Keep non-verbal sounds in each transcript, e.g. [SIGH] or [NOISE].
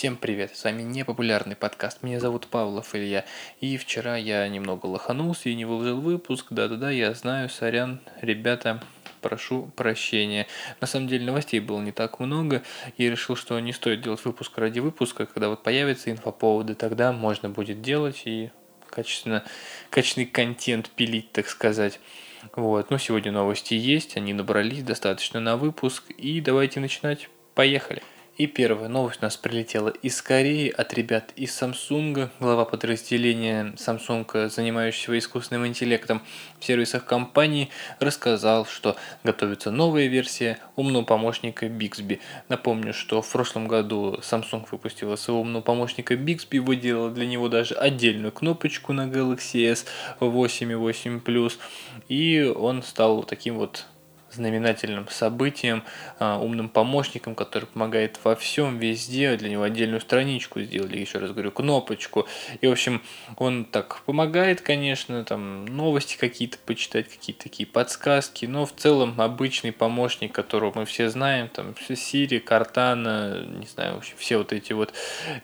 Всем привет, с вами непопулярный подкаст, меня зовут Павлов Илья, и вчера я немного лоханулся и не выложил выпуск, да-да-да, я знаю, сорян, ребята, прошу прощения. На самом деле новостей было не так много, и решил, что не стоит делать выпуск ради выпуска, когда вот появятся инфоповоды, тогда можно будет делать и качественно, качественный контент пилить, так сказать. Вот, но сегодня новости есть, они набрались достаточно на выпуск, и давайте начинать. Поехали! И первая новость у нас прилетела из Кореи от ребят из Samsung. Глава подразделения Samsung, занимающегося искусственным интеллектом в сервисах компании, рассказал, что готовится новая версия умного помощника Bixby. Напомню, что в прошлом году Samsung выпустила своего умного помощника Bixby, выделила для него даже отдельную кнопочку на Galaxy S 8 и 8 Plus, и он стал таким вот знаменательным событием, а, умным помощником, который помогает во всем, везде. Для него отдельную страничку сделали, еще раз говорю, кнопочку. И, в общем, он так помогает, конечно, там новости какие-то почитать, какие-то такие подсказки, но в целом обычный помощник, которого мы все знаем, там Siri, Cortana, не знаю, вообще все вот эти вот.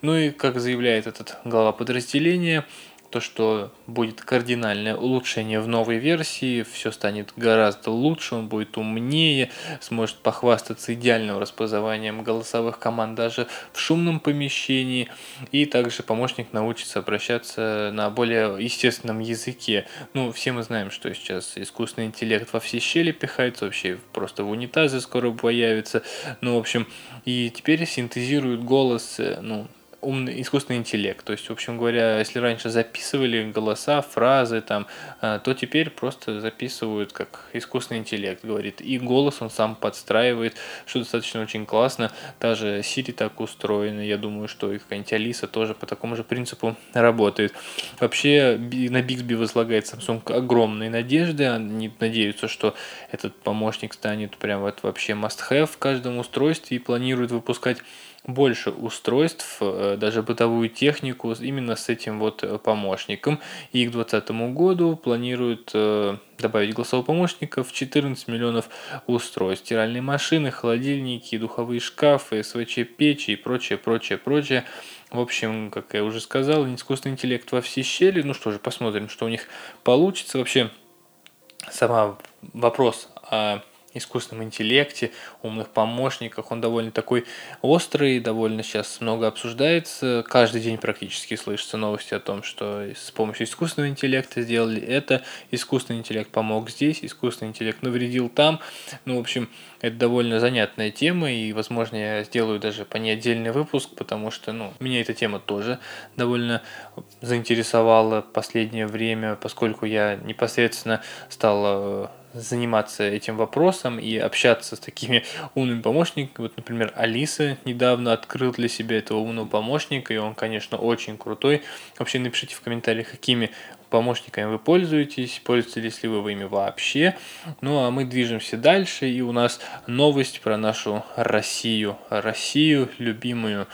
Ну и, как заявляет этот глава подразделения, то, что будет кардинальное улучшение в новой версии, все станет гораздо лучше, он будет умнее, сможет похвастаться идеальным распознаванием голосовых команд даже в шумном помещении, и также помощник научится обращаться на более естественном языке. Ну, все мы знаем, что сейчас искусственный интеллект во все щели пихается, вообще просто в унитазы скоро появится, ну, в общем, и теперь синтезирует голос, э, ну, умный искусственный интеллект. То есть, в общем говоря, если раньше записывали голоса, фразы там, а, то теперь просто записывают как искусственный интеллект говорит. И голос он сам подстраивает, что достаточно очень классно. Даже Siri так устроена. Я думаю, что и какая-нибудь Алиса тоже по такому же принципу работает. Вообще на Bixby возлагает Samsung огромные надежды. Они надеются, что этот помощник станет прям вот вообще must-have в каждом устройстве и планируют выпускать больше устройств, э, даже бытовую технику именно с этим вот э, помощником. И к 2020 году планируют э, добавить голосового помощника в 14 миллионов устройств. Стиральные машины, холодильники, духовые шкафы, СВЧ-печи и прочее, прочее, прочее. В общем, как я уже сказал, искусственный интеллект во все щели. Ну что же, посмотрим, что у них получится. Вообще, сама вопрос о искусственном интеллекте, умных помощниках. Он довольно такой острый, довольно сейчас много обсуждается. Каждый день практически слышатся новости о том, что с помощью искусственного интеллекта сделали это, искусственный интеллект помог здесь, искусственный интеллект навредил там. Ну, в общем, это довольно занятная тема, и, возможно, я сделаю даже по ней отдельный выпуск, потому что, ну, меня эта тема тоже довольно заинтересовала последнее время, поскольку я непосредственно стал заниматься этим вопросом и общаться с такими [LAUGHS] умными помощниками. Вот, например, Алиса недавно открыл для себя этого умного помощника, и он, конечно, очень крутой. Вообще напишите в комментариях, какими помощниками вы пользуетесь, пользуетесь ли вы ими вообще. Ну а мы движемся дальше, и у нас новость про нашу Россию. Россию любимую.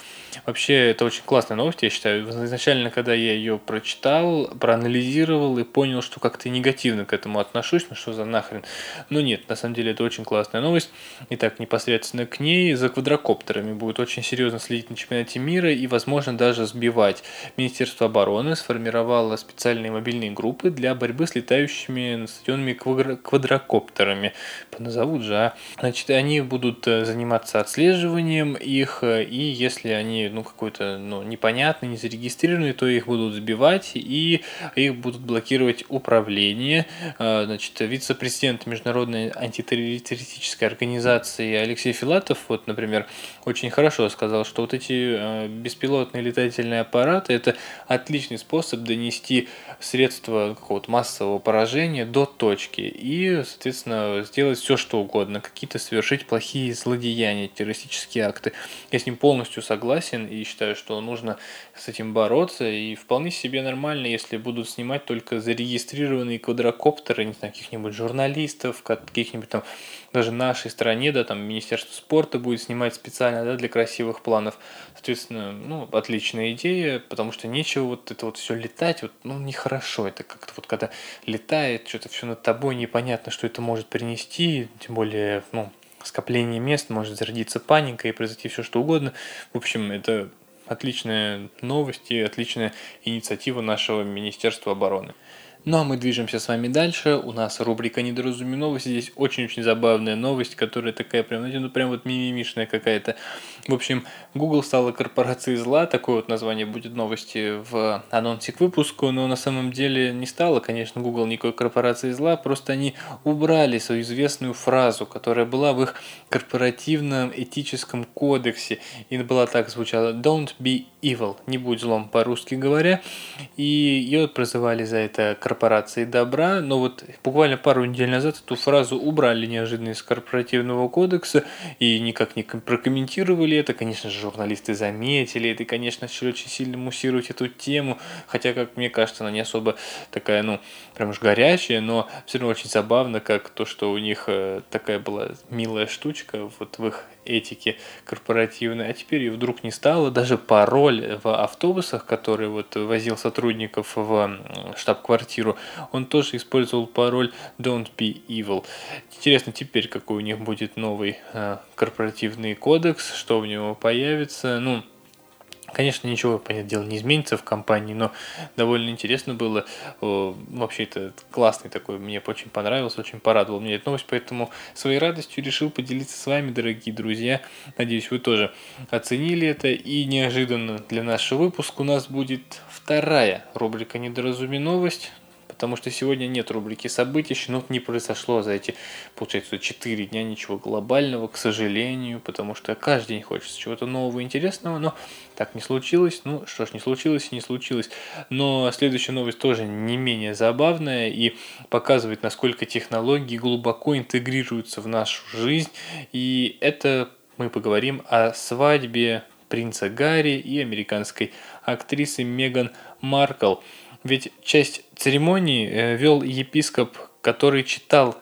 Вообще, это очень классная новость, я считаю. Изначально, когда я ее прочитал, проанализировал и понял, что как-то негативно к этому отношусь, ну что за нахрен. Но нет, на самом деле это очень классная новость. Итак, непосредственно к ней за квадрокоптерами будет очень серьезно следить на чемпионате мира и, возможно, даже сбивать. Министерство обороны сформировало специальные мобильные группы для борьбы с летающими стадионными квадрокоптерами. Поназовут же, а. Значит, они будут э, заниматься отслеживанием их, э, и если они, ну, какой-то, ну, непонятный, не зарегистрированный, то их будут сбивать, и их будут блокировать управление. Э, значит, вице-президент Международной антитеррористической организации Алексей Филатов, вот, например, очень хорошо сказал, что вот эти беспилотные летательные аппараты – это отличный способ донести средства какого-то массового поражения до точки и, соответственно, сделать все, что угодно, какие-то совершить плохие злодеяния, террористические акты. Я с ним полностью согласен и считаю, что нужно с этим бороться, и вполне себе нормально, если будут снимать только зарегистрированные квадрокоптеры, не знаю, каких-нибудь журналистов, каких-нибудь там, даже нашей стране, да, там Министерство спорта будет снимать специально, да, для красивых планов. Соответственно, ну, отличная идея, потому что нечего вот это вот все летать, вот, ну, нехорошо хорошо. Это как-то вот когда летает, что-то все над тобой, непонятно, что это может принести, тем более, ну, скопление мест, может зародиться паника и произойти все что угодно. В общем, это отличная новость и отличная инициатива нашего Министерства обороны. Ну а мы движемся с вами дальше. У нас рубрика «Недоразуми новости». Здесь очень-очень забавная новость, которая такая прям, ну прям вот мимимишная какая-то. В общем, Google стала корпорацией зла. Такое вот название будет новости в анонсе к выпуску. Но на самом деле не стало, конечно, Google никакой корпорацией зла. Просто они убрали свою известную фразу, которая была в их корпоративном этическом кодексе. И была так звучала «Don't be evil». Не будь злом по-русски говоря. И ее прозывали за это корпорации добра, но вот буквально пару недель назад эту фразу убрали неожиданно из корпоративного кодекса и никак не прокомментировали это. Конечно же, журналисты заметили это и, конечно, начали очень сильно муссировать эту тему, хотя, как мне кажется, она не особо такая, ну, прям уж горячая, но все равно очень забавно, как то, что у них э, такая была милая штучка вот в их этики корпоративной, а теперь ее вдруг не стало. Даже пароль в автобусах, который вот возил сотрудников в штаб-квартиру, он тоже использовал пароль Don't be evil. Интересно теперь, какой у них будет новый э, корпоративный кодекс, что в него появится. Ну, Конечно, ничего, понятное дело, не изменится в компании, но довольно интересно было. Вообще, это классный такой, мне очень понравился, очень порадовал меня эта новость, поэтому своей радостью решил поделиться с вами, дорогие друзья. Надеюсь, вы тоже оценили это. И неожиданно для нашего выпуска у нас будет вторая рубрика «Недоразуми новость» потому что сегодня нет рубрики событий, щенок не произошло за эти, получается, 4 дня ничего глобального, к сожалению, потому что каждый день хочется чего-то нового интересного, но так не случилось. Ну что ж, не случилось и не случилось. Но следующая новость тоже не менее забавная и показывает, насколько технологии глубоко интегрируются в нашу жизнь. И это мы поговорим о свадьбе принца Гарри и американской актрисы Меган Маркл. Ведь часть церемонии э, вел епископ, который читал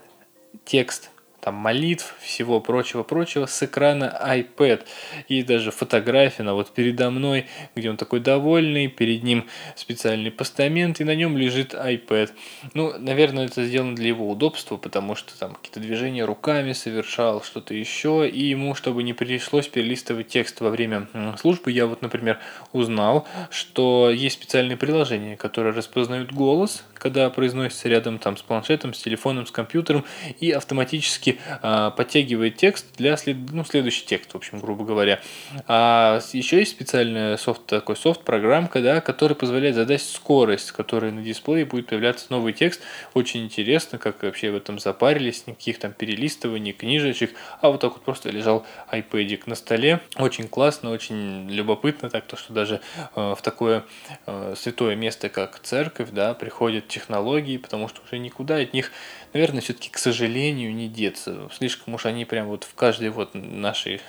текст там молитв, всего прочего-прочего с экрана iPad. И даже фотография, она вот передо мной, где он такой довольный, перед ним специальный постамент, и на нем лежит iPad. Ну, наверное, это сделано для его удобства, потому что там какие-то движения руками совершал, что-то еще, и ему, чтобы не пришлось перелистывать текст во время службы, я вот, например, узнал, что есть специальные приложения, которые распознают голос, когда произносится рядом там с планшетом, с телефоном, с компьютером, и автоматически автоматически э, подтягивает текст для след... ну, следующий текст, в общем, грубо говоря. А еще есть специальный софт, такой софт, программка, да, который позволяет задать скорость, с которой на дисплее будет появляться новый текст. Очень интересно, как вообще в этом запарились, никаких там перелистываний, книжечек, а вот так вот просто лежал iPad на столе. Очень классно, очень любопытно, так то, что даже э, в такое э, святое место, как церковь, да, приходят технологии, потому что уже никуда от них, наверное, все-таки, к сожалению, не деться нравится. Слишком уж они прям вот в каждой вот нашей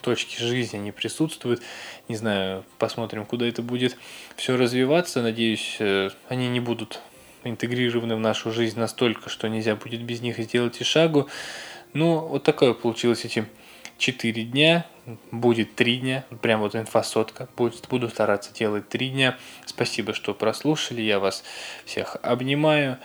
точке жизни не присутствуют. Не знаю, посмотрим, куда это будет все развиваться. Надеюсь, э, они не будут интегрированы в нашу жизнь настолько, что нельзя будет без них сделать и шагу. Ну, вот такое получилось эти 4 дня, будет 3 дня, прям вот инфосотка, будет, буду стараться делать 3 дня. Спасибо, что прослушали, я вас всех обнимаю.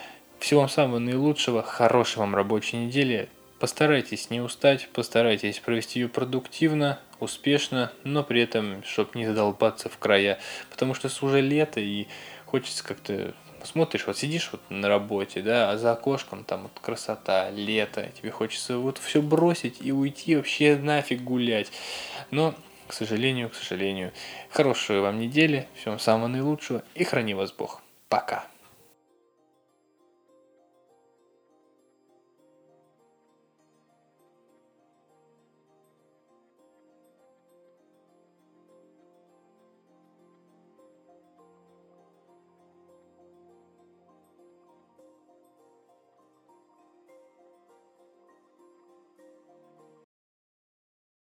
Всего вам самого наилучшего, хорошей вам рабочей недели. Постарайтесь не устать, постарайтесь провести ее продуктивно, успешно, но при этом, чтобы не задолбаться в края. Потому что уже лето и хочется как-то смотришь, вот сидишь вот на работе, да, а за окошком там вот красота, лето, тебе хочется вот все бросить и уйти вообще нафиг гулять. Но, к сожалению, к сожалению, хорошей вам недели, всего самого наилучшего и храни вас Бог. Пока.